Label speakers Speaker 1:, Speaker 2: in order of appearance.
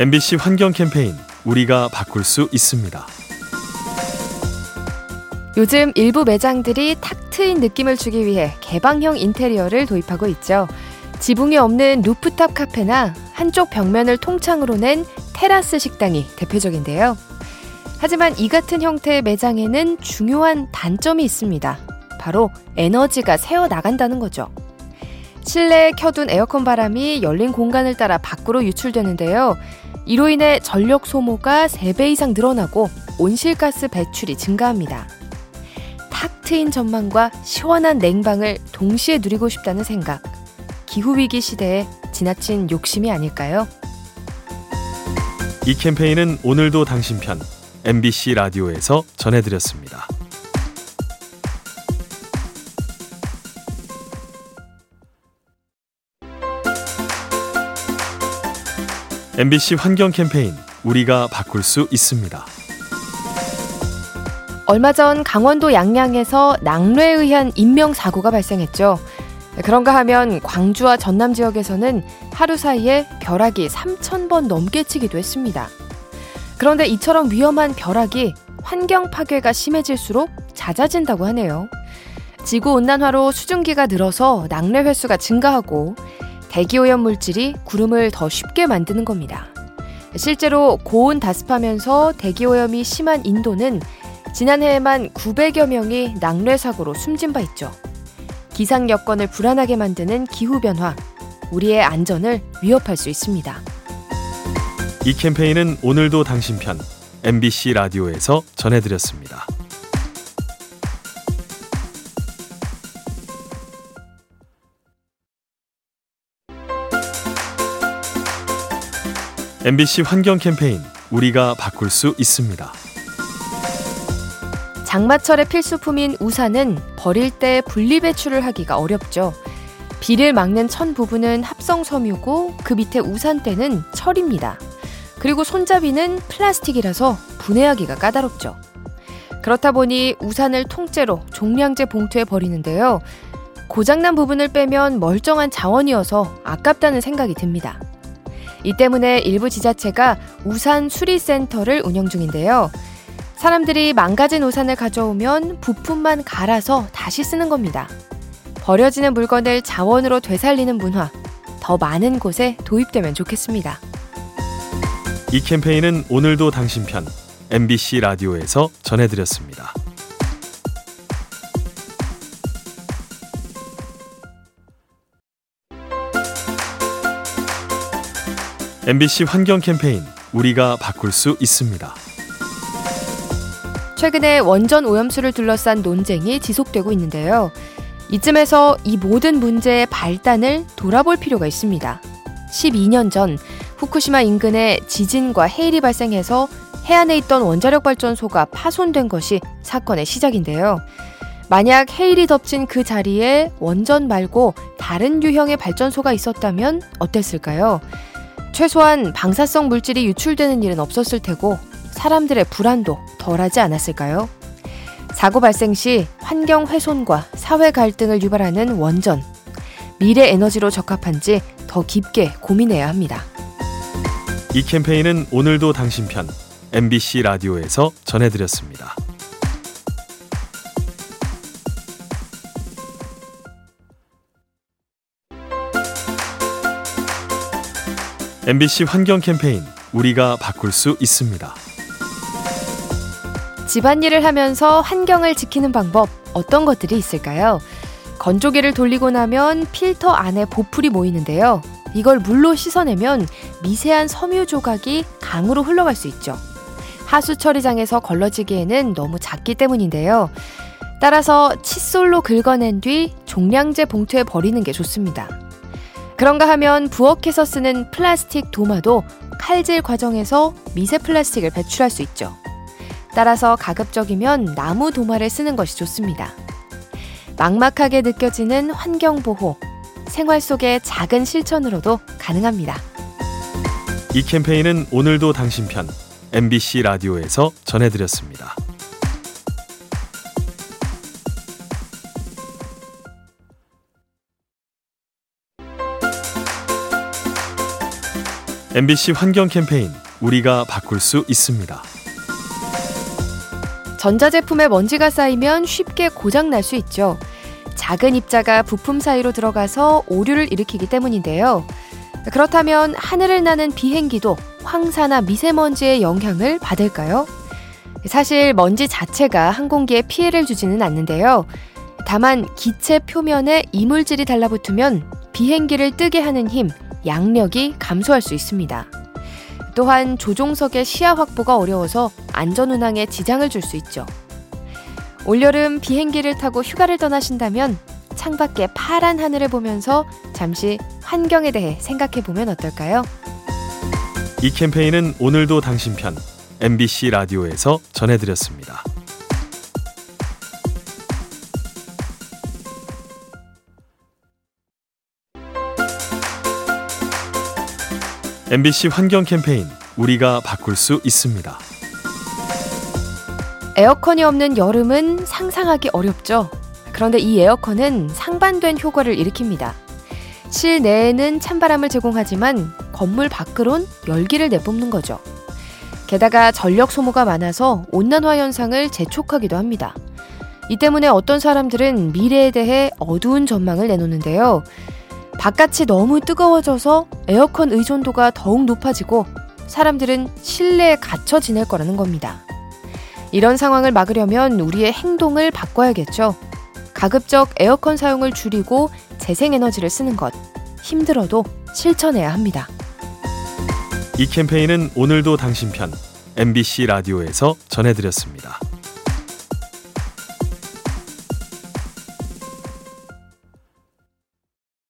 Speaker 1: MBC 환경 캠페인 우리가 바꿀 수 있습니다.
Speaker 2: 요즘 일부 매장들이 탁 트인 느낌을 주기 위해 개방형 인테리어를 도입하고 있죠. 지붕이 없는 루프탑 카페나 한쪽 벽면을 통창으로 낸 테라스 식당이 대표적인데요. 하지만 이 같은 형태의 매장에는 중요한 단점이 있습니다. 바로 에너지가 새어 나간다는 거죠. 실내에 켜둔 에어컨 바람이 열린 공간을 따라 밖으로 유출되는데요. 이로 인해 전력 소모가 3배 이상 늘어나고 온실가스 배출이 증가합니다. 탁 트인 전망과 시원한 냉방을 동시에 누리고 싶다는 생각. 기후위기 시대에 지나친 욕심이 아닐까요?
Speaker 1: 이 캠페인은 오늘도 당신 편 MBC 라디오에서 전해드렸습니다. MBC 환경 캠페인 우리가 바꿀 수 있습니다.
Speaker 2: 얼마 전 강원도 양양에서 낙뢰에 의한 인명 사고가 발생했죠. 그런가 하면 광주와 전남 지역에서는 하루 사이에 벼락이 3,000번 넘게 치기도 했습니다. 그런데 이처럼 위험한 벼락이 환경 파괴가 심해질수록 잦아진다고 하네요. 지구 온난화로 수증기가 늘어서 낙뢰 횟수가 증가하고 대기오염 물질이 구름을 더 쉽게 만드는 겁니다. 실제로 고온 다습하면서 대기오염이 심한 인도는 지난해에만 900여 명이 낙뢰 사고로 숨진 바 있죠. 기상 여건을 불안하게 만드는 기후 변화, 우리의 안전을 위협할 수 있습니다.
Speaker 1: 이 캠페인은 오늘도 당신 편 MBC 라디오에서 전해드렸습니다. MBC 환경 캠페인 우리가 바꿀 수 있습니다.
Speaker 2: 장마철의 필수품인 우산은 버릴 때 분리배출을 하기가 어렵죠. 비를 막는 천 부분은 합성 섬유고 그 밑에 우산대는 철입니다. 그리고 손잡이는 플라스틱이라서 분해하기가 까다롭죠. 그렇다 보니 우산을 통째로 종량제 봉투에 버리는데요. 고장난 부분을 빼면 멀쩡한 자원이어서 아깝다는 생각이 듭니다. 이 때문에 일부 지자체가 우산 수리센터를 운영 중인데요. 사람들이 망가진 우산을 가져오면 부품만 갈아서 다시 쓰는 겁니다. 버려지는 물건을 자원으로 되살리는 문화, 더 많은 곳에 도입되면 좋겠습니다.
Speaker 1: 이 캠페인은 오늘도 당신 편 MBC 라디오에서 전해드렸습니다. MBC 환경 캠페인 우리가 바꿀 수 있습니다.
Speaker 2: 최근에 원전 오염수를 둘러싼 논쟁이 지속되고 있는데요. 이쯤에서 이 모든 문제의 발단을 돌아볼 필요가 있습니다. 12년 전 후쿠시마 인근에 지진과 해일이 발생해서 해안에 있던 원자력 발전소가 파손된 것이 사건의 시작인데요. 만약 해일이 덮친 그 자리에 원전 말고 다른 유형의 발전소가 있었다면 어땠을까요? 최소한 방사성 물질이 유출되는 일은 없었을 테고 사람들의 불안도 덜하지 않았을까요? 사고 발생 시 환경 훼손과 사회 갈등을 유발하는 원전. 미래 에너지로 적합한지 더 깊게 고민해야 합니다.
Speaker 1: 이 캠페인은 오늘도 당신 편 MBC 라디오에서 전해드렸습니다. MBC 환경 캠페인 우리가 바꿀 수 있습니다.
Speaker 2: 집안일을 하면서 환경을 지키는 방법 어떤 것들이 있을까요? 건조기를 돌리고 나면 필터 안에 보풀이 모이는데요. 이걸 물로 씻어내면 미세한 섬유 조각이 강으로 흘러갈 수 있죠. 하수 처리장에서 걸러지기에는 너무 작기 때문인데요. 따라서 칫솔로 긁어낸 뒤 종량제 봉투에 버리는 게 좋습니다. 그런가 하면 부엌에서 쓰는 플라스틱 도마도 칼질 과정에서 미세 플라스틱을 배출할 수 있죠. 따라서 가급적이면 나무 도마를 쓰는 것이 좋습니다. 막막하게 느껴지는 환경보호, 생활 속의 작은 실천으로도 가능합니다.
Speaker 1: 이 캠페인은 오늘도 당신 편 MBC 라디오에서 전해드렸습니다. MBC 환경 캠페인 우리가 바꿀 수 있습니다.
Speaker 2: 전자제품에 먼지가 쌓이면 쉽게 고장 날 수 있죠. 작은 입자가 부품 사이로 들어가서 오류를 일으키기 때문인데요. 그렇다면 하늘을 나는 비행기도 황사나 미세먼지의 영향을 받을까요? 사실 먼지 자체가 항공기에 피해를 주지는 않는데요. 다만 기체 표면에 이물질이 달라붙으면 비행기를 뜨게 하는 힘, 양력이 감소할 수 있습니다. 또한 조종석의 시야 확보가 어려워서 안전 운항에 지장을 줄 수 있죠. 올여름 비행기를 타고 휴가를 떠나신다면 창밖에 파란 하늘을 보면서 잠시 환경에 대해 생각해 보면 어떨까요?
Speaker 1: 이 캠페인은 오늘도 당신 편 MBC 라디오에서 전해드렸습니다. MBC 환경 캠페인 우리가 바꿀 수 있습니다.
Speaker 2: 에어컨이 없는 여름은 상상하기 어렵죠. 그런데 이 에어컨은 상반된 효과를 일으킵니다. 실내에는 찬바람을 제공하지만 건물 밖으론 열기를 내뿜는 거죠. 게다가 전력 소모가 많아서 온난화 현상을 재촉하기도 합니다. 이 때문에 어떤 사람들은 미래에 대해 어두운 전망을 내놓는데요. 바깥이 너무 뜨거워져서 에어컨 의존도가 더욱 높아지고 사람들은 실내에 갇혀 지낼 거라는 겁니다. 이런 상황을 막으려면 우리의 행동을 바꿔야겠죠. 가급적 에어컨 사용을 줄이고 재생에너지를 쓰는 것. 힘들어도 실천해야 합니다.
Speaker 1: 이 캠페인은 오늘도 당신 편 MBC 라디오에서 전해드렸습니다.